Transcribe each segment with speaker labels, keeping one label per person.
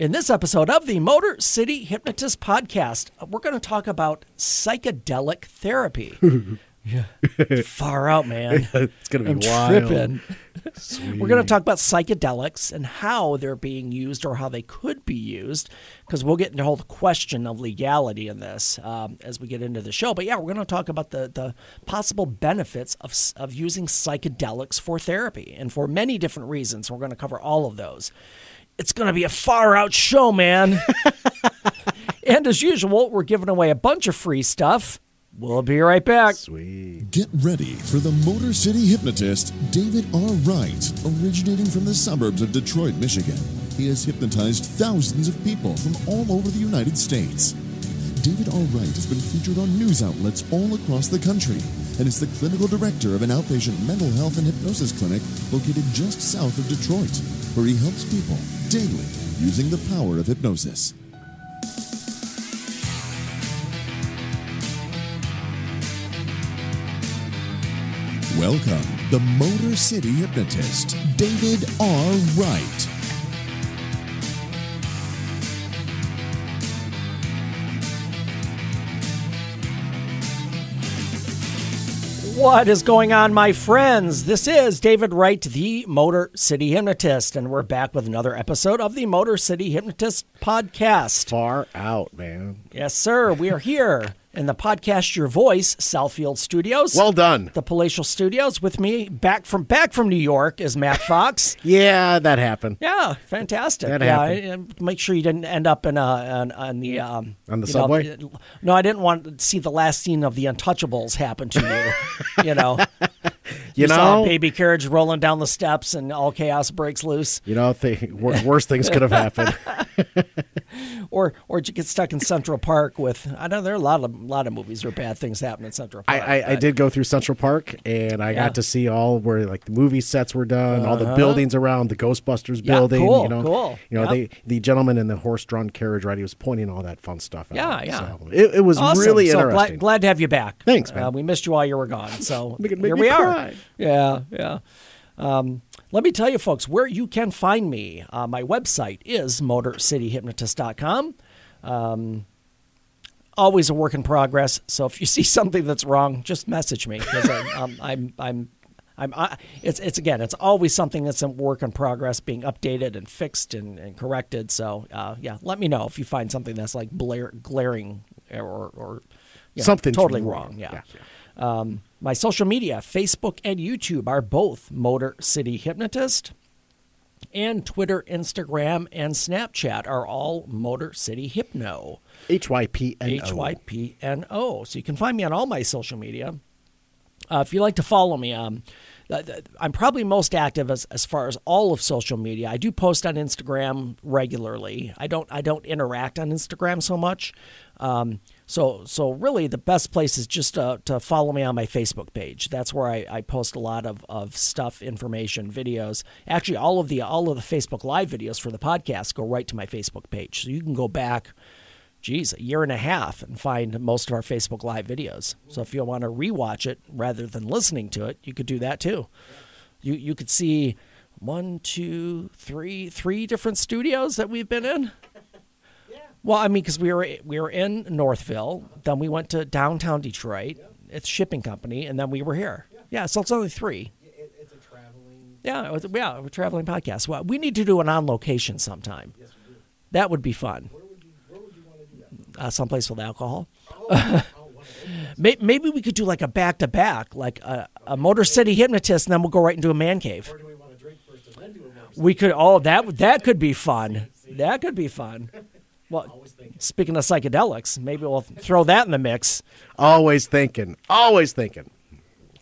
Speaker 1: In this episode of the Motor City Hypnotist Podcast, we're going to talk about psychedelic therapy. yeah. Far out, man.
Speaker 2: it's gonna be
Speaker 1: I'm
Speaker 2: wild.
Speaker 1: tripping. We're going to talk about psychedelics and how they're being used or how they could be used, because we'll get into the whole question of legality in this um, as we get into the show. But yeah, we're going to talk about the, the possible benefits of, of using psychedelics for therapy and for many different reasons. We're going to cover all of those. It's going to be a far out show, man. and as usual, we're giving away a bunch of free stuff. We'll be right back.
Speaker 2: Sweet.
Speaker 3: Get ready for the Motor City hypnotist, David R. Wright, originating from the suburbs of Detroit, Michigan. He has hypnotized thousands of people from all over the United States. David R. Wright has been featured on news outlets all across the country and is the clinical director of an outpatient mental health and hypnosis clinic located just south of Detroit, where he helps people daily using the power of hypnosis. Welcome, the Motor City hypnotist, David R. Wright.
Speaker 1: What is going on, my friends? This is David Wright, the Motor City Hypnotist, and we're back with another episode of the Motor City Hypnotist podcast.
Speaker 2: Far out, man.
Speaker 1: Yes, sir. We are here in the podcast Your Voice Southfield Studios.
Speaker 2: Well done.
Speaker 1: the Palatial Studios. With me back from back from New York is Matt Fox.
Speaker 2: Yeah, that happened.
Speaker 1: Yeah, fantastic.
Speaker 2: That
Speaker 1: yeah,
Speaker 2: happened.
Speaker 1: and make sure you didn't end up in a on, on the um,
Speaker 2: On the
Speaker 1: you know,
Speaker 2: subway?
Speaker 1: Uh, no, I didn't want to see the last scene of the Untouchables happen to you. you know,
Speaker 2: You
Speaker 1: saw
Speaker 2: know,
Speaker 1: a baby carriage rolling down the steps and all chaos breaks loose,
Speaker 2: you know, th- worse things could have happened.
Speaker 1: or or you get stuck in Central Park with. I know there are a lot of lot of movies where bad things happen in Central Park.
Speaker 2: I, I
Speaker 1: but-
Speaker 2: did go through Central Park, and I
Speaker 1: Yeah. Uh-huh.
Speaker 2: got to see all where like the movie sets were done, all the buildings around the Ghostbusters
Speaker 1: Yeah,
Speaker 2: building.
Speaker 1: cool,
Speaker 2: you know,
Speaker 1: cool.
Speaker 2: You know,
Speaker 1: Yep.
Speaker 2: they the gentleman in the horse-drawn carriage ride, he was pointing all that fun stuff out.
Speaker 1: Yeah, yeah.
Speaker 2: So it, it was
Speaker 1: Awesome.
Speaker 2: really
Speaker 1: so
Speaker 2: interesting.
Speaker 1: Glad, glad to have you back.
Speaker 2: Thanks, man.
Speaker 1: Uh, we missed you while you were gone. So here we
Speaker 2: cry.
Speaker 1: are. Yeah, yeah. Um, let me tell you, folks, where you can find me. Uh, my website is motorcityhypnotist.com. Um, always a work in progress. So if you see something that's wrong, just message me because um, I'm I'm I'm I, it's it's again it's always something that's a work in progress being updated and fixed and, and corrected. So uh, yeah, let me know if you find something that's like blare, glaring or or you know,
Speaker 2: Something's
Speaker 1: totally
Speaker 2: wrong.
Speaker 1: wrong. Yeah.
Speaker 2: Yeah,
Speaker 1: Um, my social media, Facebook and YouTube, are both Motor City Hypnotist. And Twitter, Instagram, and Snapchat are all Motor City Hypno.
Speaker 2: H Y P N
Speaker 1: H
Speaker 2: O.
Speaker 1: Y P N O. So you can find me on all my social media. Uh, if you like to follow me, um, th- I'm probably most active as, as far as all of social media. I do post on Instagram regularly. I don't I don't interact on Instagram so much. Um, so so really the best place is just to, to follow me on my Facebook page. That's where I, I post a lot of, of stuff, information, videos. Actually, all of the all of the Facebook live videos for the podcast go right to my Facebook page. So you can go back geez, a year and a half and find most of our Facebook Live videos. So if you want to rewatch it rather than listening to it, you could do that too. You you could see one, two, three, three different studios that we've been in. Well, I mean, because we were we were in Northville, then we went to downtown Detroit. It's a shipping company, and then we were here. Yeah, so it's only three.
Speaker 2: it's a traveling.
Speaker 1: Yeah, it was, yeah, we're a traveling podcast. Well, we need to do an on location sometime. Yes, we do. That would be fun. Where would you want to go? Uh, someplace with alcohol. May- Maybe we could do like a back to back, like a, a Motor City hypnotist, and then we'll go right into a man cave. We could. Oh, that that could be fun. That could be fun. Well, speaking of psychedelics, maybe we'll throw that in the mix.
Speaker 2: Always thinking. Always thinking.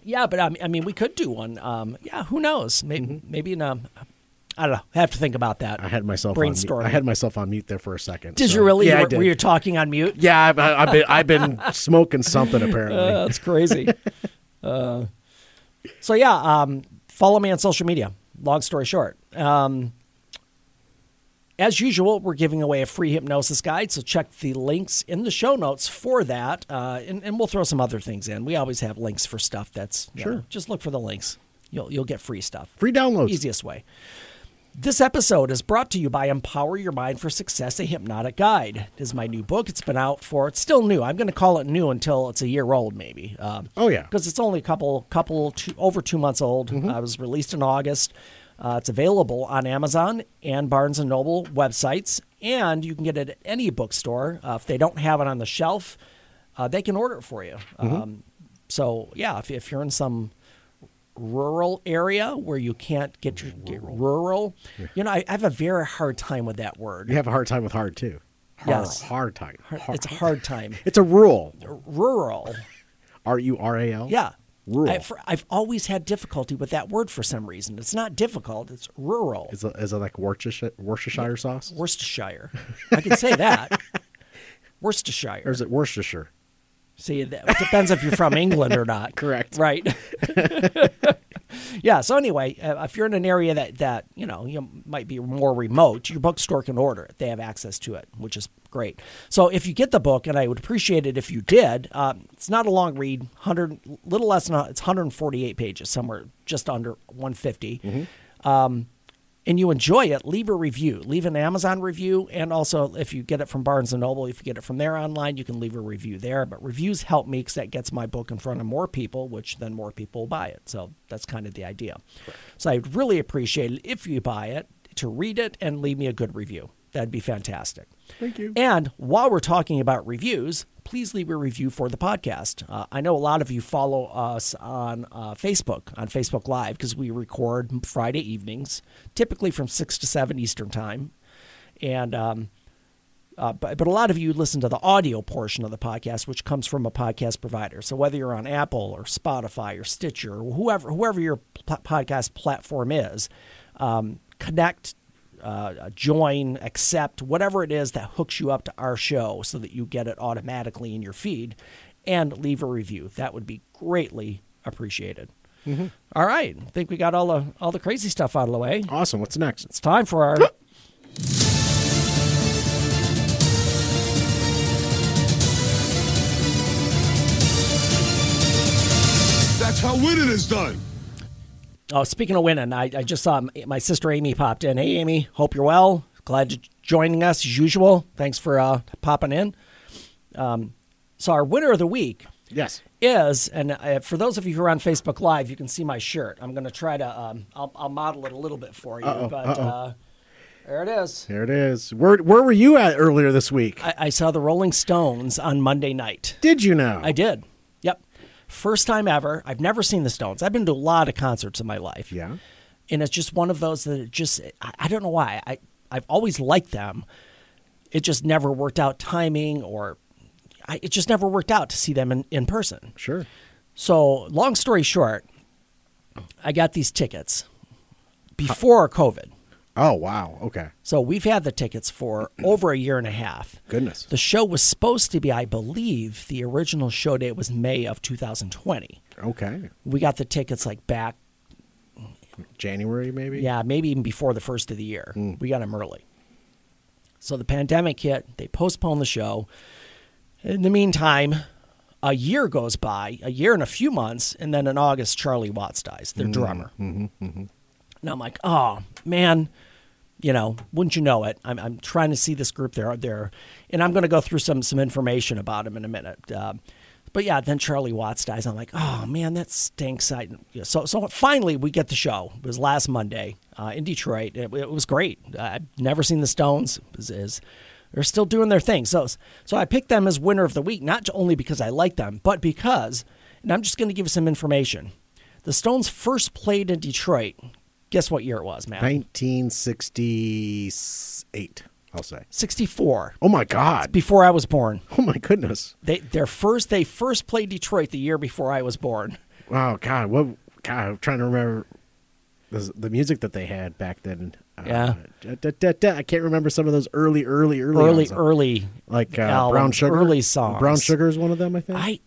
Speaker 1: Yeah, but I mean, I mean, we could do one. Um, yeah, who knows? Maybe, maybe in a. I don't know. Have to think about that.
Speaker 2: Mm-hmm. I had myself on mute. I had myself on mute there for a second.
Speaker 1: Did
Speaker 2: so-
Speaker 1: you really?
Speaker 2: Yeah,
Speaker 1: were,
Speaker 2: I did.
Speaker 1: were you talking on mute?
Speaker 2: Yeah, I've, I've been I've been smoking something apparently.
Speaker 1: Uh, that's crazy. uh, so yeah, um, follow me on social media. Long story short, um, as usual, we're giving away a free hypnosis guide. So check the links in the show notes for that, uh, and, and we'll throw some other things in. We always have links for stuff that's
Speaker 2: Sure.
Speaker 1: know, just look for the links. You'll you'll get free stuff.
Speaker 2: Free downloads.
Speaker 1: Easiest way. This episode is brought to you by Empower Your Mind for Success, a hypnotic guide. It is my new book. It's been out for, it's still new. I'm going to call it new until it's a year old, maybe. Um,
Speaker 2: Oh, yeah.
Speaker 1: Because it's only a couple, couple, two, over two months old. Uh, it was released in August. Uh, it's available on Amazon and Barnes and Noble websites, and you can get it at any bookstore. Uh, if they don't have it on the shelf, uh, they can order it for you. Um, so yeah, if, if you're in some rural area where you can't get your get rural, you know, I, I have a very hard time with that word.
Speaker 2: You have a hard time with hard too. Hard,
Speaker 1: Yes.
Speaker 2: hard time. Hard-
Speaker 1: It's a hard time.
Speaker 2: It's a rural.
Speaker 1: rural,
Speaker 2: R U R A L.
Speaker 1: yeah.
Speaker 2: Rural.
Speaker 1: I've, I've always had difficulty with that word for some reason. It's not difficult. It's rural.
Speaker 2: Is it, is it like Worcestershire, Worcestershire sauce?
Speaker 1: Worcestershire. I can say that. Worcestershire.
Speaker 2: Or is it Worcestershire?
Speaker 1: See, that it depends if you're from England or not.
Speaker 2: Correct.
Speaker 1: Right. yeah. So anyway, uh, if you're in an area that that you know you might be more remote, your bookstore can order it. They have access to it, which is great. So if you get the book, and I would appreciate it if you did. Um, it's not a long read. Hundred, little less than it's 148 pages, somewhere just under 150 and you enjoy it, leave a review. Leave an Amazon review, and also if you get it from Barnes and Noble, if you get it from there online, you can leave a review there. But reviews help me because that gets my book in front of more people, which then more people will buy it. So that's kind of the idea. So I'd really appreciate it if you buy it to read it and leave me a good review. That'd be fantastic.
Speaker 2: Thank you.
Speaker 1: And while we're talking about reviews, please leave a review for the podcast. Uh, I know a lot of you follow us on uh, Facebook, on Facebook Live, because we record Friday evenings, typically from 6 to 7 Eastern Time. And, um, uh, but, but a lot of you listen to the audio portion of the podcast, which comes from a podcast provider. So whether you're on Apple or Spotify or Stitcher or whoever, whoever your pl- podcast platform is, um, connect uh, join, accept, whatever it is that hooks you up to our show so that you get it automatically in your feed and leave a review. That would be greatly appreciated. All right. I think we got all the all the crazy stuff out of the way.
Speaker 2: Awesome. What's next?
Speaker 1: It's time for our
Speaker 4: That's how winning is done.
Speaker 1: Oh, speaking of winning, I, I just saw my sister Amy popped in. Hey, Amy, hope you're well. Glad you're joining us as usual. Thanks for uh, popping in. Um, so our winner of the week
Speaker 2: Yes.
Speaker 1: is, and uh, for those of you who are on Facebook Live, you can see my shirt. I'm going to try to, um, I'll, I'll model it a little bit for you,
Speaker 2: Uh-oh,
Speaker 1: but
Speaker 2: uh-oh.
Speaker 1: uh, there it is.
Speaker 2: There it is. Where Where were you at earlier this week?
Speaker 1: I, I saw the Rolling Stones on Monday night.
Speaker 2: Did you know?
Speaker 1: I did. First time ever. I've never seen the Stones. I've been to a lot of concerts in my life.
Speaker 2: Yeah.
Speaker 1: and it's just one of those that it just I, I don't know why I I've always liked them. It just never worked out timing or I, it just never worked out to see them in, in person.
Speaker 2: Sure.
Speaker 1: So long story short, I got these tickets before COVID.
Speaker 2: Oh wow. Okay.
Speaker 1: So we've had the tickets for over a year and a half.
Speaker 2: Goodness.
Speaker 1: The show was supposed to be, I believe, the original show date was May of 2020.
Speaker 2: Okay.
Speaker 1: We got the tickets like back
Speaker 2: January maybe.
Speaker 1: Yeah, maybe even before the first of the year. Hmm. We got them early. So the pandemic hit. They postponed the show. In the meantime, a year goes by, a year and a few months, and then in August, Charlie Watts dies, their hmm. drummer. Mm-hmm. mm-hmm, And I'm like, oh man, you know, wouldn't you know it? I'm, I'm trying to see this group there, there, and I'm going to go through some some information about him in a minute. Uh, but yeah, then Charlie Watts dies. I'm like, oh man, that stinks. I, so so finally we get the show. It was last Monday uh, in Detroit. It, it was great. I've never seen the Stones. Was- is they're still doing their thing. So so I picked them as winner of the week, not only because I like them, but because, and I'm just going to give some information. The Stones first played in Detroit. Guess what year it was, man?
Speaker 2: 1968. I'll say.
Speaker 1: 64.
Speaker 2: Oh my God.
Speaker 1: Before I was born.
Speaker 2: Oh my goodness.
Speaker 1: They their first they first played Detroit the year before I was born.
Speaker 2: Wow. God. What? God. I'm trying to remember the, the music that they had back then. Uh,
Speaker 1: Yeah.
Speaker 2: da, da, da. I can't remember some of those early, early, early,
Speaker 1: Early early
Speaker 2: like uh,
Speaker 1: albums,
Speaker 2: Brown Sugar.
Speaker 1: early songs.
Speaker 2: Brown Sugar is one of them. I think.
Speaker 1: I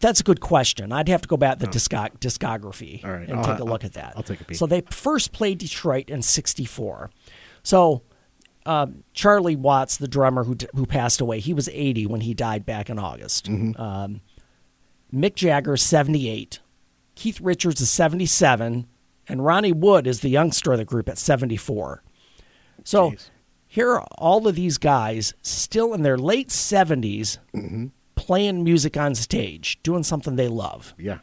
Speaker 1: that's a good question. I'd have to go back to the discog- discography
Speaker 2: right,
Speaker 1: and
Speaker 2: I'll-
Speaker 1: take a
Speaker 2: I'll-
Speaker 1: look at that.
Speaker 2: I'll take a peek.
Speaker 1: So they first played Detroit in '64. So um, Charlie Watts, the drummer who d- who passed away, he was 80 when he died back in August.
Speaker 2: Mm-hmm.
Speaker 1: Um, Mick Jagger, 78. Keith Richards is 77, and Ronnie Wood is the youngster of the group at 74. So
Speaker 2: Jeez.
Speaker 1: here are all of these guys still in their late 70s playing music on stage, doing something they love.
Speaker 2: Yeah.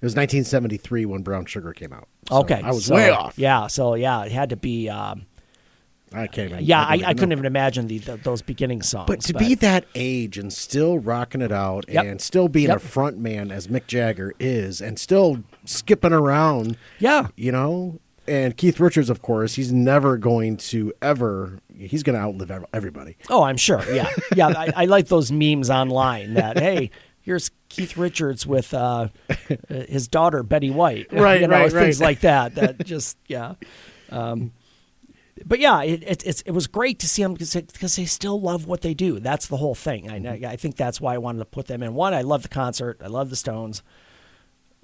Speaker 2: It was 1973 when Brown Sugar came out. So
Speaker 1: Okay,
Speaker 2: I was
Speaker 1: so-
Speaker 2: way off.
Speaker 1: Yeah, so yeah, it had to be. Um,
Speaker 2: I can't even.
Speaker 1: yeah, I,
Speaker 2: don't
Speaker 1: I couldn't even imagine the, the, those beginning songs.
Speaker 2: But to be that age and still rocking it out
Speaker 1: Yep.
Speaker 2: and still being
Speaker 1: Yep.
Speaker 2: a front man as Mick Jagger is and still skipping around,
Speaker 1: yeah,
Speaker 2: you know? And Keith Richards, of course, he's never going to ever, he's going to outlive everybody.
Speaker 1: Oh, I'm sure. Yeah, yeah. I, I like those memes online that hey, here's Keith Richards with uh, his daughter Betty White,
Speaker 2: Right,
Speaker 1: you know,
Speaker 2: right,
Speaker 1: things
Speaker 2: right.
Speaker 1: like that. That just yeah. Um, but yeah, it, it, it's it was great to see them because they still love what they do. That's the whole thing. I, I think that's why I wanted to put them in. One, I love the concert. I love the Stones.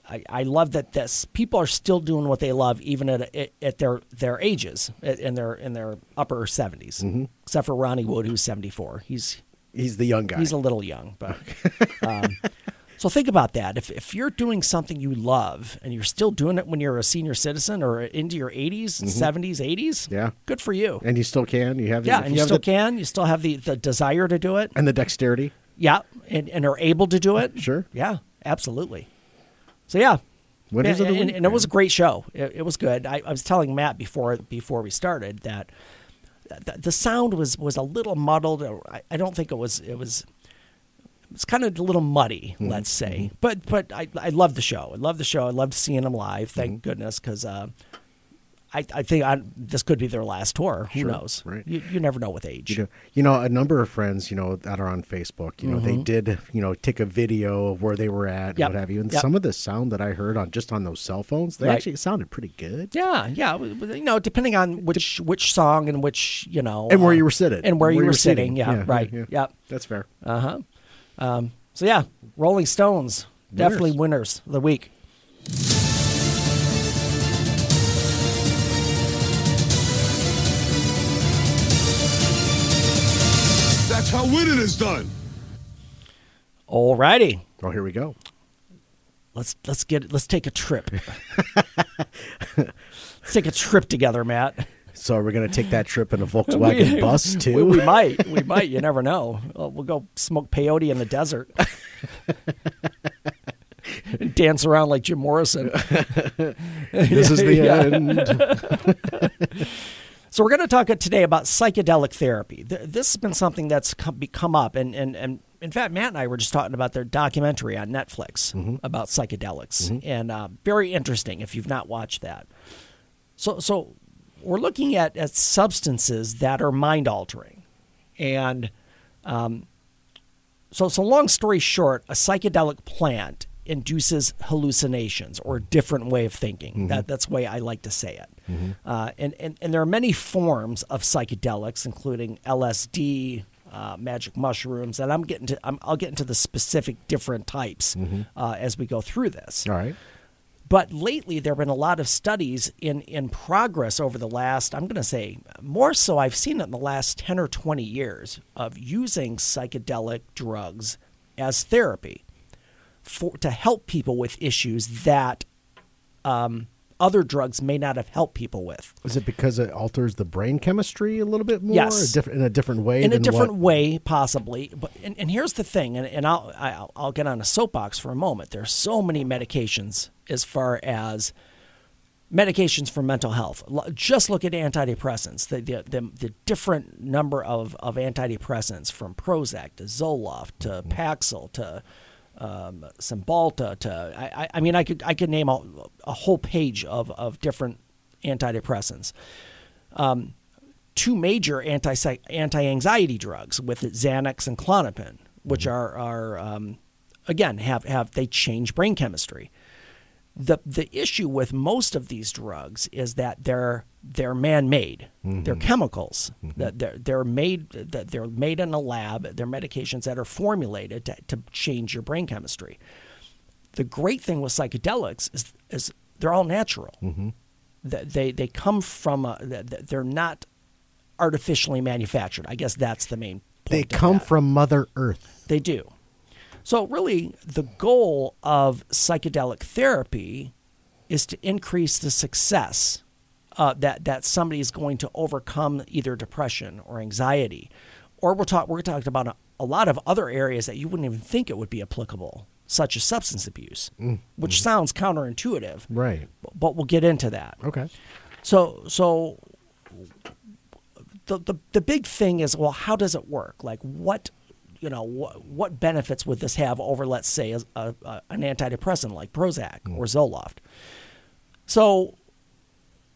Speaker 1: I, I love that this people are still doing what they love even at at, their their ages in their in their upper 70s
Speaker 2: Mm-hmm.
Speaker 1: except for Ronnie Wood who's 74 he's
Speaker 2: He's the young guy.
Speaker 1: he's a little young but um, so think about that if if you're doing something you love and you're still doing it when you're a senior citizen or into your 80s 70s 80s
Speaker 2: Mm-hmm. Yeah.
Speaker 1: good for you
Speaker 2: and you still can. You have the,
Speaker 1: yeah and you,
Speaker 2: have
Speaker 1: still
Speaker 2: the,
Speaker 1: can you still have the the desire to do it
Speaker 2: And the dexterity.
Speaker 1: yeah and, and are able to do it
Speaker 2: Sure.
Speaker 1: yeah absolutely so yeah
Speaker 2: Winners
Speaker 1: and,
Speaker 2: of the
Speaker 1: and,
Speaker 2: week,
Speaker 1: and it was a great show. It, it was good. I, I was telling Matt before before we started that the, the sound was was a little muddled. I, I don't think it was it was it's kind of a little muddy,
Speaker 2: Mm-hmm.
Speaker 1: let's say. But but I I love the show. I love the show. I loved seeing them live. Thank
Speaker 2: Mm-hmm.
Speaker 1: goodness because. Uh, I, I think I, this could be their last tour. Who
Speaker 2: Sure,
Speaker 1: knows?
Speaker 2: right.
Speaker 1: You, you never know with age.
Speaker 2: You know, you know, a number of friends, you know, that are on Facebook, you know, they did, you know, take a video of where they were at, and
Speaker 1: Mm-hmm. Yep.
Speaker 2: what have you. And
Speaker 1: Yep.
Speaker 2: some of the sound that I heard on just on those cell phones, they
Speaker 1: Right.
Speaker 2: actually sounded pretty good.
Speaker 1: Yeah, yeah. You know, depending on which which song and which you know,
Speaker 2: And where
Speaker 1: uh,
Speaker 2: you were sitting.
Speaker 1: and where, you were
Speaker 2: sitting.
Speaker 1: sitting. Yeah,
Speaker 2: Yeah,
Speaker 1: right.
Speaker 2: yeah.
Speaker 1: Yep.
Speaker 2: That's fair.
Speaker 1: Uh huh. Um, so yeah, Rolling Stones definitely winners of the week.
Speaker 4: How winning is done.
Speaker 1: Alrighty,
Speaker 2: Oh, here we go.
Speaker 1: let's let's get let's take a trip. let's take a trip together, Matt.
Speaker 2: So we're going to take that trip in a Volkswagen bus, too?
Speaker 1: We, we might, we might. You never know. Well, we'll go smoke peyote in the desert. Dance around like Jim Morrison.
Speaker 2: this is the end.
Speaker 1: So we're going to talk today about psychedelic therapy. This has been something that's come, up, and, and, and in fact, Matt and I were just talking about their documentary on Netflix about psychedelics, and uh, very interesting if you've not watched that. So, so we're looking at, at substances that are mind altering, and um, so so long story short, a psychedelic plant induces hallucinations or a different way of thinking. That that's the way I like to say it. Uh, and, and and there are many forms of psychedelics, including LSD. Uh, magic mushrooms, and I'm getting to I'm, I'll get into the specific different types uh, as we go through this.
Speaker 2: All right.
Speaker 1: But lately, there have been a lot of studies in, in progress over the last, I'm going to say, more so, I've seen it in the last 10 or 20 years of using psychedelic drugs as therapy for, to help people with issues that um, other drugs may not have helped people with.
Speaker 2: Is it because it alters the brain chemistry a little bit more?
Speaker 1: Yes.
Speaker 2: A diff- in a different way?
Speaker 1: in a different
Speaker 2: what-
Speaker 1: way possibly but and, and here's the thing and, and I'll, I'll i'll get on a soapbox for a moment there's so many medications as far as medications for mental health just look at antidepressants the, the, the, the different number of, of antidepressants from prozac to zoloft to
Speaker 2: Mm-hmm.
Speaker 1: paxil to um, Cymbalta to I, I- mean I could I could name a, a whole page of, of different antidepressants two major anti anti anxiety drugs with Xanax and Klonopin, which are are um, again have have they change brain chemistry. The the issue with most of these drugs is that they're they're man made. They're mm-hmm. chemicals mm-hmm. that they're they're made that they're made in a lab. They're medications that are formulated to, to change your brain chemistry. The great thing with psychedelics is is they're all natural mm-hmm. that they they come from a, they're not artificially manufactured. I guess that's the main point.
Speaker 2: They come from Mother Earth.
Speaker 1: They do. So really, the goal of psychedelic therapy is to increase the success uh, that that somebody is going to overcome either depression or anxiety, or we're talk we're talking about a, a lot of other areas that you wouldn't even think it would be applicable, such as substance abuse, which sounds counterintuitive,
Speaker 2: Right.
Speaker 1: but we'll get into that.
Speaker 2: Okay.
Speaker 1: So so the the the big thing is well how does it work? Like what you know what what benefits would this have over let's say a, a, a- an antidepressant like Prozac or Zoloft? So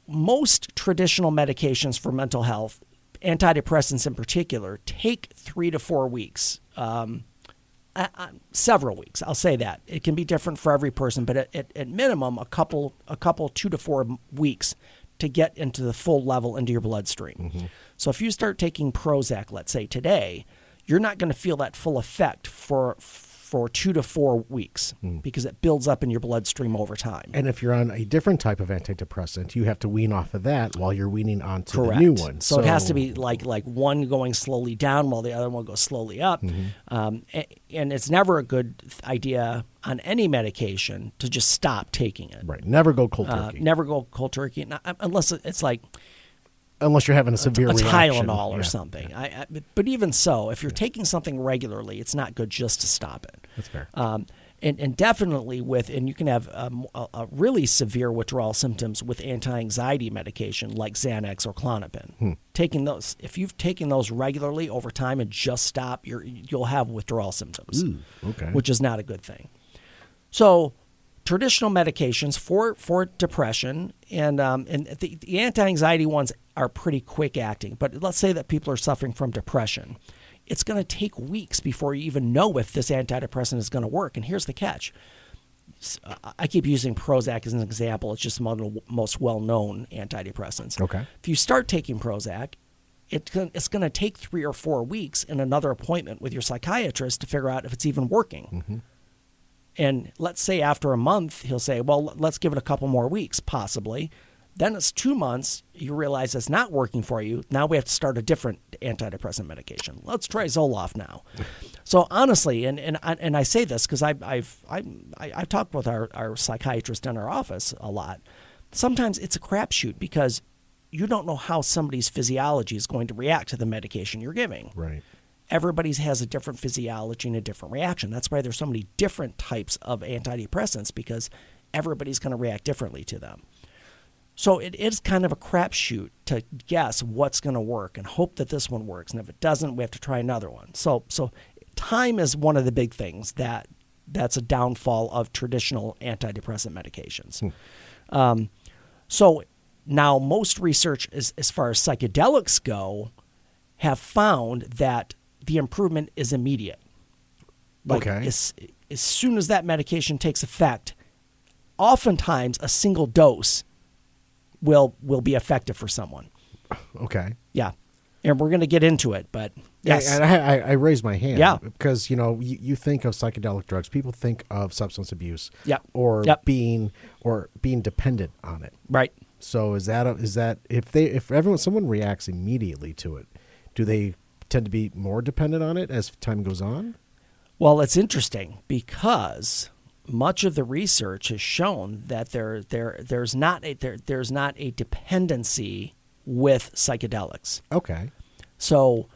Speaker 1: most traditional medications for mental health, antidepressants in particular, take three to four weeks. Um, several weeks. I'll say that it can be different for every person, but at, at, at minimum, a couple, a couple, two to four weeks to get into the full level into your bloodstream. So if you start taking Prozac, let's say today, you're not going to feel that full effect for for two to four weeks because it builds up in your bloodstream over time.
Speaker 2: And if you're on a different type of antidepressant, you have to wean off of that while you're weaning onto
Speaker 1: Correct.
Speaker 2: the new one.
Speaker 1: So, it has to be like like one going slowly down while the other one goes slowly up.
Speaker 2: Mm-hmm.
Speaker 1: Um, a- and it's never a good idea on any medication to just stop taking it.
Speaker 2: right. Never go cold
Speaker 1: Uh,
Speaker 2: turkey
Speaker 1: never go cold turkey not, unless it's like
Speaker 2: unless you're having a severe
Speaker 1: a
Speaker 2: reaction.
Speaker 1: Tylenol or
Speaker 2: Yeah.
Speaker 1: something. I, I, but even so, if you're taking something regularly, it's not good just to stop it.
Speaker 2: That's fair.
Speaker 1: Um, and, and definitely with, and you can have um, a, a really severe withdrawal symptoms with anti-anxiety medication like Xanax or Klonopin.
Speaker 2: Hmm.
Speaker 1: Taking those, if you've taken those regularly over time and just stop, you're, you'll have withdrawal symptoms,
Speaker 2: okay.
Speaker 1: which is not a good thing. So, traditional medications for for depression and um, and the, the anti-anxiety ones are pretty quick acting. But let's say that people are suffering from depression, it's going to take weeks before you even know if this antidepressant is going to work. And here's the catch. I keep using Prozac as an example. It's just one of the most well-known antidepressants.
Speaker 2: Okay.
Speaker 1: If you start taking Prozac, it it's going to take three or four weeks and another appointment with your psychiatrist to figure out if it's even working. And let's say after a month, he'll say, well, let's give it a couple more weeks, possibly. Then it's two months. You realize it's not working for you. Now we have to start a different antidepressant medication. Let's try Zoloft now. So honestly, and and I, and I say this because I've I've I, I've talked with our, our psychiatrist in our office a lot. Sometimes it's a crapshoot because you don't know how somebody's physiology is going to react to the medication you're giving
Speaker 2: right.
Speaker 1: Everybody's has a different physiology and a different reaction. That's why there's so many different types of antidepressants because everybody's going to react differently to them. So it is kind of a crapshoot to guess what's going to work and hope that this one works. And if it doesn't, we have to try another one. So so time is one of the big things that that's a downfall of traditional antidepressant medications. Um, so now most research as, as far as psychedelics go have found that the improvement is immediate. Like
Speaker 2: Okay.
Speaker 1: as, as soon as that medication takes effect, oftentimes a single dose will will be effective for someone.
Speaker 2: Okay.
Speaker 1: Yeah. And we're going to get into it, but yes.
Speaker 2: and I, I, I raised my hand.
Speaker 1: Yeah.
Speaker 2: Because, you know, you, you think of psychedelic drugs, people think of substance abuse.
Speaker 1: Yep.
Speaker 2: Or
Speaker 1: Yep.
Speaker 2: being or being dependent on it.
Speaker 1: right.
Speaker 2: So is that a, is that if they if everyone someone reacts immediately to it, do they tend to be more dependent on it as time goes on?
Speaker 1: Well, it's interesting because much of the research has shown that there there there's not a there, there's not a dependency with psychedelics.
Speaker 2: Okay.
Speaker 1: So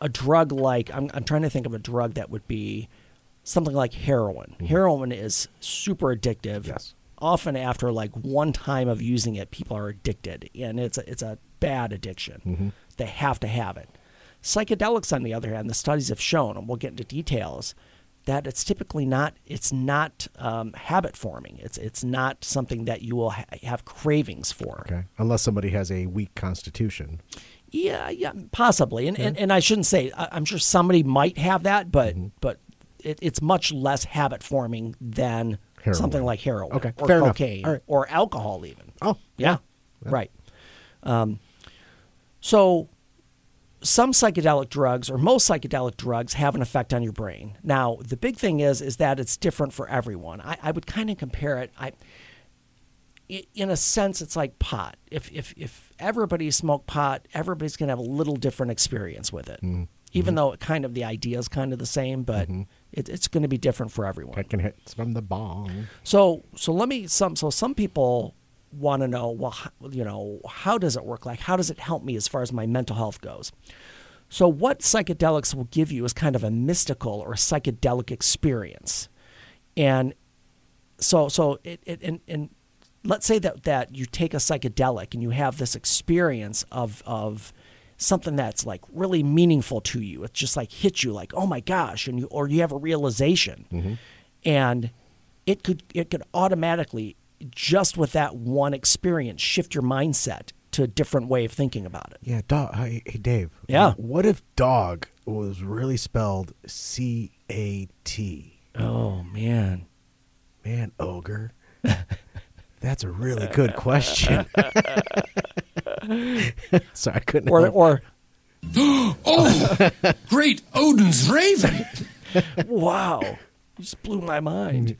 Speaker 1: a drug like I'm, I'm trying to think of a drug that would be something like heroin. Mm-hmm. Heroin is super addictive.
Speaker 2: Yes.
Speaker 1: Often after like one time of using it, people are addicted, and it's a, it's a bad addiction. Mm-hmm. They have to have it. Psychedelics, on the other hand, the studies have shown, and we'll get into details, that it's typically not it's not um, habit forming. It's it's not something that you will ha- have cravings for.
Speaker 2: Okay. Unless somebody has a weak constitution.
Speaker 1: Yeah, yeah, possibly. And and, and I shouldn't say. I, I'm sure somebody might have that, but
Speaker 2: Mm-hmm.
Speaker 1: but it, it's much less habit forming than
Speaker 2: Heroin.
Speaker 1: something like heroin
Speaker 2: Okay,
Speaker 1: or
Speaker 2: fair
Speaker 1: cocaine
Speaker 2: right.
Speaker 1: or alcohol, even.
Speaker 2: Oh,
Speaker 1: Yeah, right. Um, so some psychedelic drugs or most psychedelic drugs have an effect on your brain. Now, the big thing is is that it's different for everyone. I, I would kind of compare it. I i- in a sense, it's like pot. If if if everybody smoked pot, everybody's gonna have a little different experience with it. Mm-hmm. Even mm-hmm. though it kind of the idea is kind of the same, but mm-hmm. It, it's going to be different for everyone.
Speaker 2: Pecking hits from the bong.
Speaker 1: So so let me some so some people want to know well you know how does it work like how does it help me as far as my mental health goes. So what psychedelics will give you is kind of a mystical or psychedelic experience. And so so it, it and, and let's say that that you take a psychedelic and you have this experience of of something that's like really meaningful to you. It just like hits you like, oh my gosh, and you or you have a realization. Mm-hmm. And it could it could automatically just with that one experience shift your mindset to a different way of thinking about it.
Speaker 2: Yeah, dog. Hey, hey, Dave.
Speaker 1: Yeah.
Speaker 2: What if dog was really spelled C A T?
Speaker 1: Oh man.
Speaker 2: Man, ogre. That's a really good question. Sorry, I couldn't.
Speaker 1: Or
Speaker 2: help.
Speaker 1: or
Speaker 4: Oh, great Odin's raven.
Speaker 1: wow, you just blew my mind.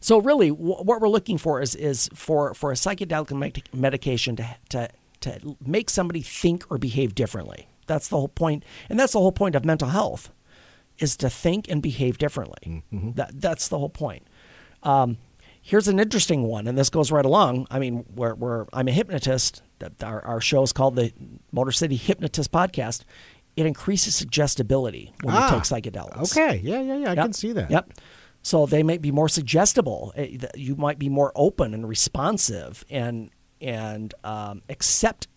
Speaker 1: So really, wh- what we're looking for is is for for a psychedelic medic- medication to to to make somebody think or behave differently. That's the whole point, and that's the whole point of mental health, is to think and behave differently. That that's the whole point. Um, here's an interesting one, and this goes right along. I mean, where where I'm a hypnotist. That our our show is called the Motor City Hypnotist Podcast. It increases suggestibility when
Speaker 2: Ah,
Speaker 1: you take psychedelics.
Speaker 2: Okay. Yeah, yeah, yeah. I
Speaker 1: Yep.
Speaker 2: can see that.
Speaker 1: Yep. So they might be more suggestible. Eh, You might be more open and responsive, and and um, accept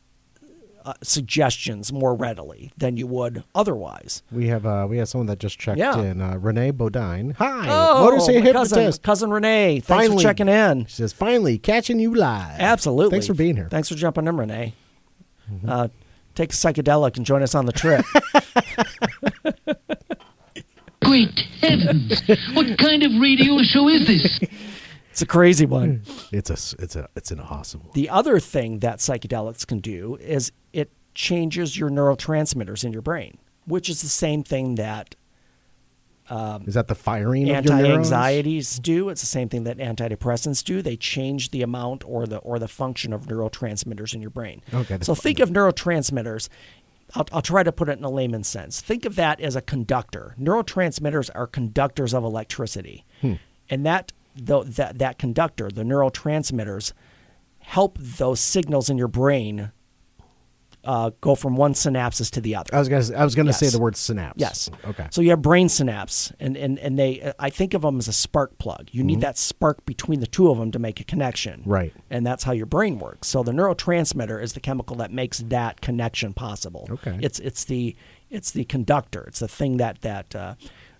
Speaker 1: uh, suggestions more readily than you would otherwise.
Speaker 2: We have uh, we have someone that just checked
Speaker 1: Yeah.
Speaker 2: in. Uh, Renee Bodine. Hi.
Speaker 1: Oh,
Speaker 2: Motor City
Speaker 1: my cousin, cousin Renee, thanks
Speaker 2: Finally.
Speaker 1: for checking in.
Speaker 2: She says, "Finally catching you live."
Speaker 1: Absolutely.
Speaker 2: Thanks for being here.
Speaker 1: Thanks for jumping in, Renee. Uh, take a psychedelic and join us on the trip.
Speaker 5: Great heavens! What kind of radio show is this?
Speaker 1: it's a crazy one. Hmm.
Speaker 2: It's a s- it's a it's an awesome one.
Speaker 1: The other thing that psychedelics can do is it changes your neurotransmitters in your brain, which is the same thing that um,
Speaker 2: Is that the firing of your
Speaker 1: anti-anxieties do. It's the same thing that antidepressants do. They change the amount or the or the function of neurotransmitters in your brain.
Speaker 2: Okay, that's
Speaker 1: So think of neurotransmitters. I'll, I'll try to put it in a layman's sense. Think of that as a conductor. Neurotransmitters are conductors of electricity,
Speaker 2: Hmm.
Speaker 1: and that tho- that that conductor, the neurotransmitters, help those signals in your brain uh, go from one synapses to the other.
Speaker 2: I was gonna I was gonna say the word synapse.
Speaker 1: Yes.
Speaker 2: Okay.
Speaker 1: So you have brain synapse, and and and they I think of them as a spark plug. You need that spark between the two of them to make a connection.
Speaker 2: Mm-hmm. Right.
Speaker 1: And that's how your brain works. So the neurotransmitter is the chemical that makes that connection possible.
Speaker 2: Okay.
Speaker 1: It's it's the it's the conductor. It's the thing that that. Uh,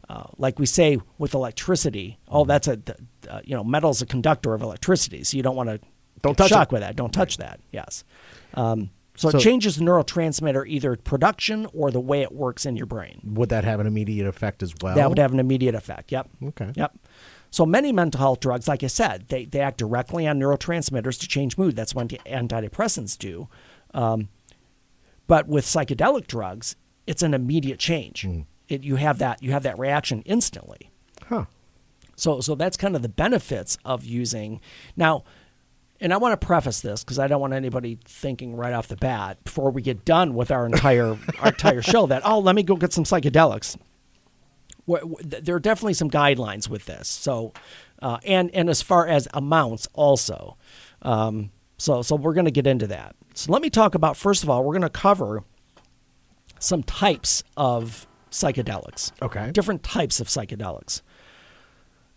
Speaker 1: uh, like we say with electricity,
Speaker 2: Mm-hmm.
Speaker 1: oh, that's a, uh, you know, metal's a conductor of electricity, so you don't want to
Speaker 2: Don't touch
Speaker 1: shock
Speaker 2: it.
Speaker 1: with that. Don't touch that. Yes. Um, so,
Speaker 2: So-
Speaker 1: it changes the neurotransmitter either production or the way it works in your brain.
Speaker 2: Would that have an immediate effect as well?
Speaker 1: That would have an immediate effect. Yep.
Speaker 2: Okay.
Speaker 1: Yep. So many mental health drugs, like I said, they, they act directly on neurotransmitters to change mood. That's what antidepressants do. Um, but with psychedelic drugs, it's an immediate change. It, you have that you have that reaction instantly.
Speaker 2: Huh.
Speaker 1: So so that's kind of the benefits of using now. And I want to preface this because I don't want anybody thinking right off the bat before we get done with our entire our entire show that oh let me go get some psychedelics. Wh- wh- th- There are definitely some guidelines with this. So uh, and and as far as amounts also. Um, so so we're going to get into that. So let me talk about first of all we're going to cover some types of psychedelics
Speaker 2: Okay.
Speaker 1: different types of psychedelics.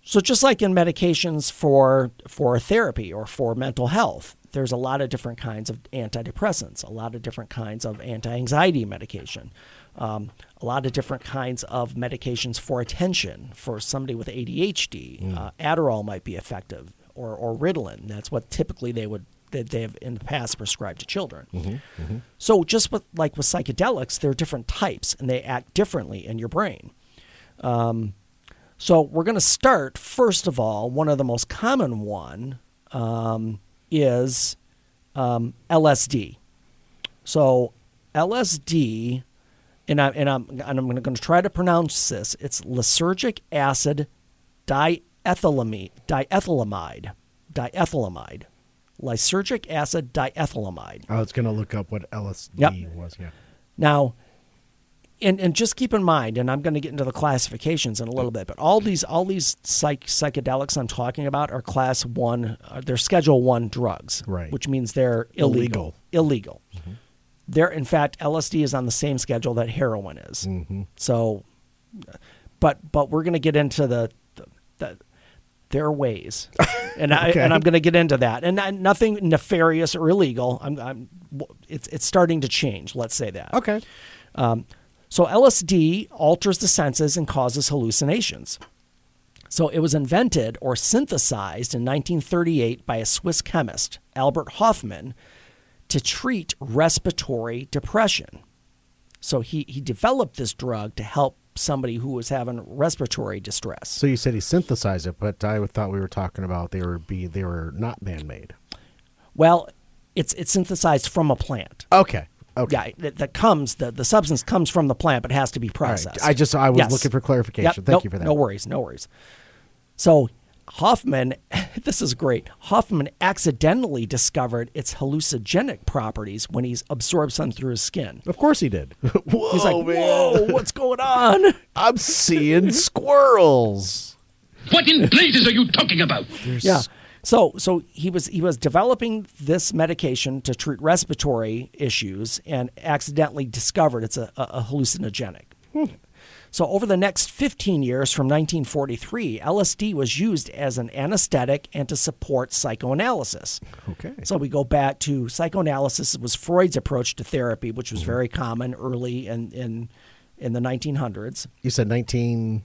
Speaker 1: So just like in medications for for therapy or for mental health, there's a lot of different kinds of antidepressants, a lot of different kinds of anti-anxiety medication, um, a lot of different kinds of medications for attention. For somebody with ADHD, uh, Adderall might be effective, or or Ritalin. That's what typically they would that they have in the past prescribed to children. So just with like with psychedelics, there are different types, and they act differently in your brain. Um, so we're going to start first of all. One of the most common one um, is um, LSD. So LSD, and I and I'm and I'm going to try to pronounce this. It's lysergic acid diethylamide, diethylamide, diethylamide, lysergic acid diethylamide.
Speaker 2: I was gonna look up what LSD
Speaker 1: Yep.
Speaker 2: was. Yeah.
Speaker 1: Now, and and just keep in mind, and I'm going to get into the classifications in a little bit, but all these all these psych, psychedelics I'm talking about are class one. Uh, they're Schedule One drugs,
Speaker 2: Right.
Speaker 1: Which means they're illegal. Illegal. Mm-hmm. They're in fact LSD is on the same schedule that heroin is. Mm-hmm. So, but but we're going to get into the, the, the their ways, and I
Speaker 2: Okay.
Speaker 1: and I'm going to get into that, and I, nothing nefarious or illegal. I'm, I'm it's it's starting to change. Let's say that.
Speaker 2: Okay.
Speaker 1: Um, So LSD alters the senses and causes hallucinations. So it was invented or synthesized in 1938 by a Swiss chemist, Albert Hofmann, to treat respiratory depression. So he, he developed this drug to help somebody who was having respiratory distress.
Speaker 2: So you said he synthesized it, but I thought we were talking about they were be they were not man made.
Speaker 1: Well, it's it's synthesized from a plant.
Speaker 2: Okay. Okay.
Speaker 1: Yeah, that, that comes the, the substance comes from the plant, but has to be
Speaker 2: All right.
Speaker 1: processed.
Speaker 2: I just I was
Speaker 1: Yes.
Speaker 2: looking for clarification.
Speaker 1: Yep,
Speaker 2: Thank
Speaker 1: nope,
Speaker 2: you for that.
Speaker 1: No worries, no worries. So Hofmann, this is great. Hofmann accidentally discovered its hallucinogenic properties when he absorbed some through his skin.
Speaker 2: Of course he did. Whoa,
Speaker 1: He's like,
Speaker 2: man.
Speaker 1: "Whoa, what's going on?"
Speaker 2: I'm seeing squirrels.
Speaker 5: What in blazes are you talking about?
Speaker 1: Yeah. So so he was he was developing this medication to treat respiratory issues and accidentally discovered it's a, a, hallucinogenic. So over the next 15 years from 1943, LSD was used as an anesthetic and to support psychoanalysis.
Speaker 2: Okay.
Speaker 1: So we go back to psychoanalysis it was Freud's approach to therapy, which was mm-hmm. very common early in in in the 1900s.
Speaker 2: You said 19.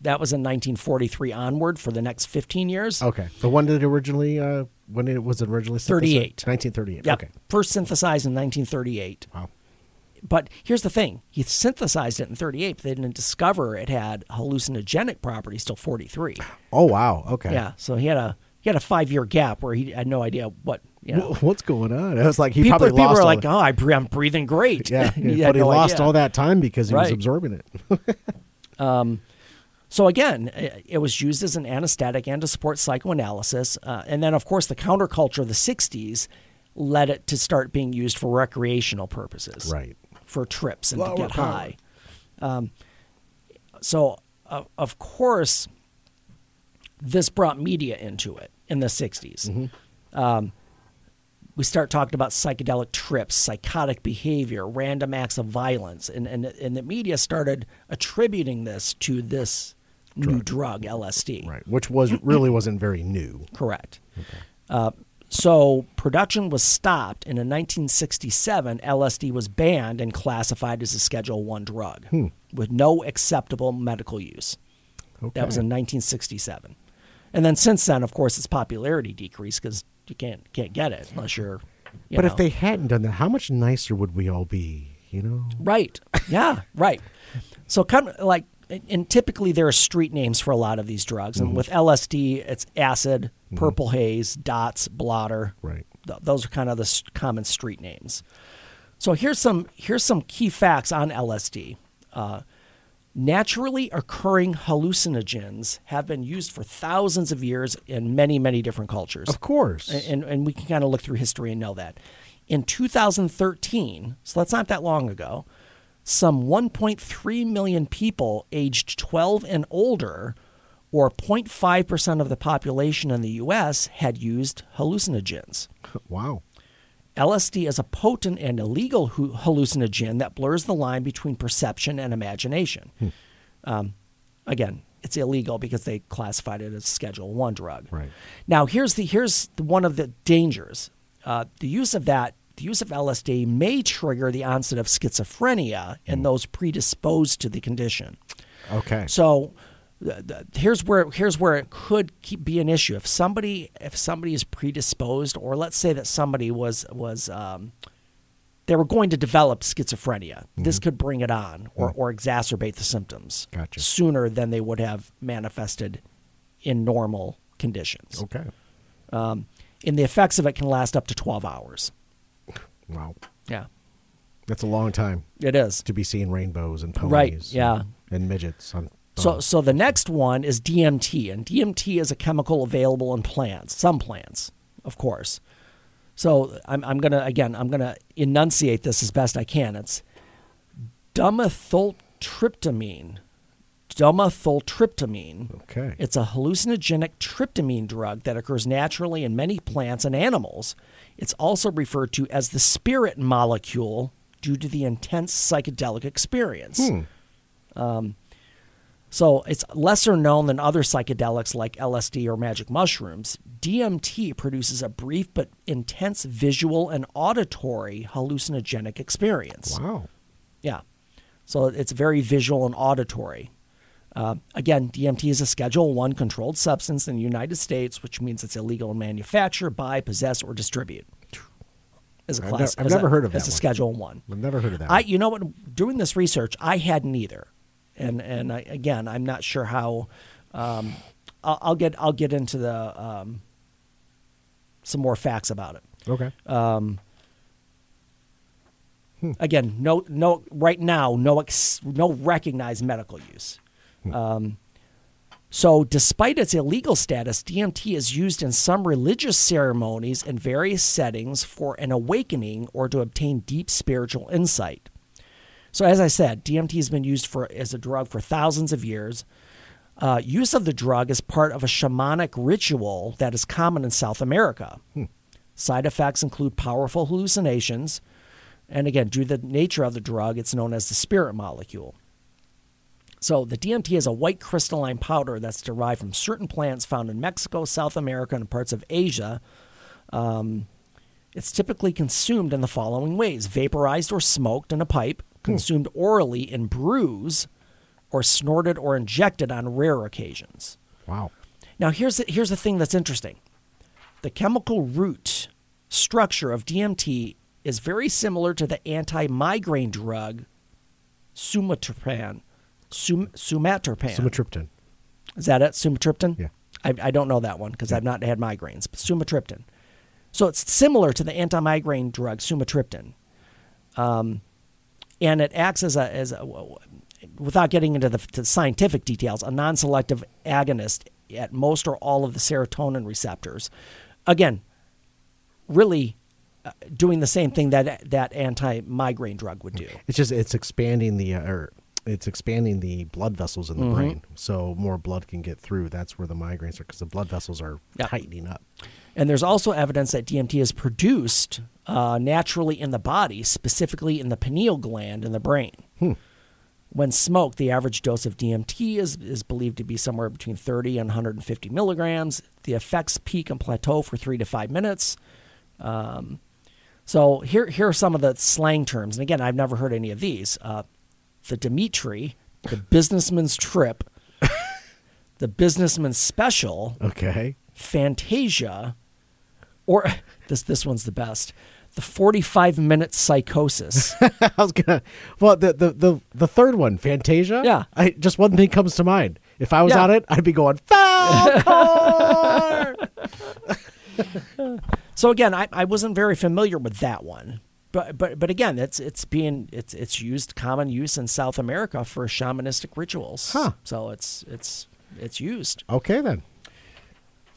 Speaker 1: That was in 1943 onward for the next 15 years.
Speaker 2: Okay. The one that originally? Uh, when it was originally? synthesized?
Speaker 1: 38.
Speaker 2: 1938.
Speaker 1: Yep.
Speaker 2: Okay.
Speaker 1: First synthesized in 1938.
Speaker 2: Wow.
Speaker 1: But here's the thing: he synthesized it in 38, but they didn't discover it had hallucinogenic properties till 43.
Speaker 2: Oh wow. Okay.
Speaker 1: Yeah, so he had a he had a five year gap where he had no idea what you know.
Speaker 2: What's going on? It was like he
Speaker 1: people
Speaker 2: probably
Speaker 1: people
Speaker 2: lost
Speaker 1: are
Speaker 2: all
Speaker 1: like,
Speaker 2: the-
Speaker 1: "Oh, I, I'm breathing great."
Speaker 2: yeah,
Speaker 1: he
Speaker 2: but he
Speaker 1: no
Speaker 2: lost
Speaker 1: idea.
Speaker 2: all that time because he was absorbing it.
Speaker 1: So again, it was used as an anesthetic and to support psychoanalysis, uh, and then of course the counterculture of the '60s led it to start being used for recreational purposes.
Speaker 2: Right.
Speaker 1: for trips and
Speaker 2: Flower
Speaker 1: to get
Speaker 2: power.
Speaker 1: high. Um, so, uh, of course, this brought media into it in the 60s.
Speaker 2: Mm-hmm.
Speaker 1: Um, we start talking about psychedelic trips, psychotic behavior, random acts of violence, and, and, and the media started attributing this to this new drug, LSD.
Speaker 2: right. Which was really wasn't very new.
Speaker 1: Correct. Uh, so production was stopped, and in 1967, LSD was banned and classified as a Schedule One drug with no acceptable medical use.
Speaker 2: Okay.
Speaker 1: That was in 1967, and then since then, of course, its popularity decreased because you can't can't get it unless you're. you
Speaker 2: but
Speaker 1: know.
Speaker 2: if they hadn't done that, how much nicer would we all be? You know.
Speaker 1: Right. Yeah. right. So kind of like, and typically there are street names for a lot of these drugs, and with LSD, it's acid, purple haze, dots, blotter.
Speaker 2: Right.
Speaker 1: Th- those are kind of the s- common street names. So here's some here's some key facts on LSD. Uh, naturally occurring hallucinogens have been used for thousands of years in many many different cultures
Speaker 2: Of course.
Speaker 1: and, and we can kind of look through history and know that. In 2013, so that's not that long ago, some 1.3 million people aged 12 and older, or 0.5% of the population in the U.S., had used hallucinogens.
Speaker 2: wow.
Speaker 1: LSD is a potent and illegal hallucinogen that blurs the line between perception and imagination. Um, again, it's illegal because they classified it as Schedule One drug.
Speaker 2: Right.
Speaker 1: Now, here's the here's the, one of the dangers. Uh, the use of that, the use of LSD may trigger the onset of schizophrenia in those predisposed to the condition.
Speaker 2: Okay.
Speaker 1: So th- here's where here's where it could keep, be an issue if somebody if somebody is predisposed, or let's say that somebody was was um, they were going to develop schizophrenia. This could bring it on or, or exacerbate the symptoms
Speaker 2: Gotcha.
Speaker 1: sooner than they would have manifested in normal conditions.
Speaker 2: okay.
Speaker 1: Um, and the effects of it can last up to 12 hours.
Speaker 2: Wow.
Speaker 1: Yeah,
Speaker 2: That's a long time
Speaker 1: it is.
Speaker 2: to be seeing rainbows and ponies.
Speaker 1: Right, yeah.
Speaker 2: And, midgets on.
Speaker 1: So, so the next one is DMT, and DMT is a chemical available in plants, some plants, of course. So I'm, I'm gonna again, I'm gonna enunciate this as best I can. It's dimethyltryptamine. Dimethyltryptamine.
Speaker 2: Okay.
Speaker 1: It's a hallucinogenic tryptamine drug that occurs naturally in many plants and animals. It's also referred to as the spirit molecule due to the intense psychedelic experience. Um, so it's lesser known than other psychedelics like LSD or magic mushrooms. DMT produces a brief but intense visual and auditory hallucinogenic experience.
Speaker 2: wow.
Speaker 1: Yeah. So it's very visual and auditory. Uh, again, DMT is a Schedule One controlled substance in the United States, which means it's illegal to manufacture, buy, possess, or distribute. As a
Speaker 2: I've
Speaker 1: class,
Speaker 2: I've never
Speaker 1: a-
Speaker 2: heard of
Speaker 1: as
Speaker 2: that
Speaker 1: a. Schedule One.
Speaker 2: I've never heard of that.
Speaker 1: I, you know what? Doing this research, I hadn't either, and and I, again, I'm not sure how. Um, I'll, I'll get I'll get into the um, some more facts about it.
Speaker 2: Okay.
Speaker 1: Again, no, no. Right now, no, ex, no recognized medical use. Um, so, despite its illegal status, DMT is used in some religious ceremonies in various settings for an awakening or to obtain deep spiritual insight. So, as I said, DMT has been used for as a drug for thousands of years. Uh, use of the drug is part of a shamanic ritual that is common in South America. Side effects include powerful hallucinations, and again, due to the nature of the drug, it's known as the spirit molecule. So, the DMT is a white crystalline powder that's derived from certain plants found in Mexico, South America, and parts of Asia. Um, it's typically consumed in the following ways vaporized or smoked in a pipe, consumed orally in brews, or snorted or injected on rare occasions.
Speaker 2: Wow.
Speaker 1: Now, here's the, here's the thing that's interesting the chemical root structure of DMT is very similar to the anti migraine drug sumatriptan. Sum, sumatriptan.
Speaker 2: Sumatriptan.
Speaker 1: Is that it? Sumatriptan?
Speaker 2: Yeah.
Speaker 1: I, I don't know that one because I've not had migraines, but sumatriptan. So it's similar to the anti migraine drug sumatriptan. Um, and it acts as a, as a, without getting into the, the scientific details, a non selective agonist at most or all of the serotonin receptors. Again, really uh, doing the same thing that that anti migraine drug would do.
Speaker 2: It's just it's expanding the uh, or it's expanding the blood vessels in
Speaker 1: Mm-hmm.
Speaker 2: the brain, so more blood can get through. That's where the migraines are because the blood vessels are
Speaker 1: Yeah.
Speaker 2: tightening up.
Speaker 1: And there's also evidence that DMT is produced uh, naturally in the body, specifically in the pineal gland in the brain. When smoked, the average dose of DMT is, is believed to be somewhere between 30 and 150 milligrams. The effects peak and plateau for three to five minutes. Um, so here, here are some of the slang terms. And again, I've never heard any of these. Uh, the Dimitri, the businessman's trip, the businessman's special,
Speaker 2: Okay.
Speaker 1: Fantasia, or this this one's the best. The 45 minute psychosis.
Speaker 2: I was gonna. Well, the the the, the third one, Fantasia.
Speaker 1: Yeah.
Speaker 2: I just one thing comes to mind. If I was
Speaker 1: Yeah.
Speaker 2: on it, I'd be going Falkor.
Speaker 1: so again, I, I wasn't very familiar with that one. But but but again, it's it's being it's it's used common use in South America for shamanistic rituals.
Speaker 2: Huh.
Speaker 1: So it's it's it's used.
Speaker 2: okay then.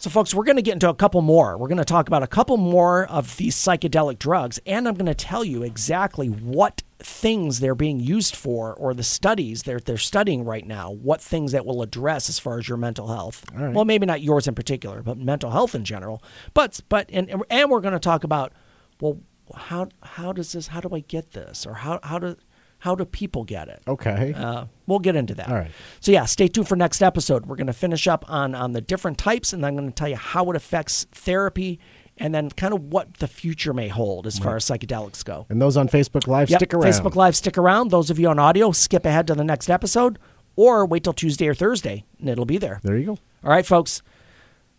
Speaker 1: So, folks, we're going to get into a couple more. We're going to talk about a couple more of these psychedelic drugs, and I'm going to tell you exactly what things they're being used for, or the studies they're they're studying right now. What things that will address as far as your mental health.
Speaker 2: Right.
Speaker 1: Well, maybe not yours in particular, but mental health in general. But but and and we're going to talk about well, how how does this? How do I get this? Or how how do how do people get it?
Speaker 2: Okay.
Speaker 1: Uh, we'll get into that.
Speaker 2: All right.
Speaker 1: So yeah, stay tuned for next episode. We're going to finish up on on the different types, and I'm going to tell you how it affects therapy, and then kind of what the future may hold as far as psychedelics go.
Speaker 2: and those on Facebook Live,
Speaker 1: Yep,
Speaker 2: stick around.
Speaker 1: Facebook Live, stick around. Those of you on audio, skip ahead to the next episode, or wait till Tuesday or Thursday, and it'll be there.
Speaker 2: There you go.
Speaker 1: All right, folks.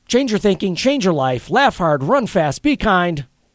Speaker 1: Change your thinking, change your life, laugh hard, run fast, be kind.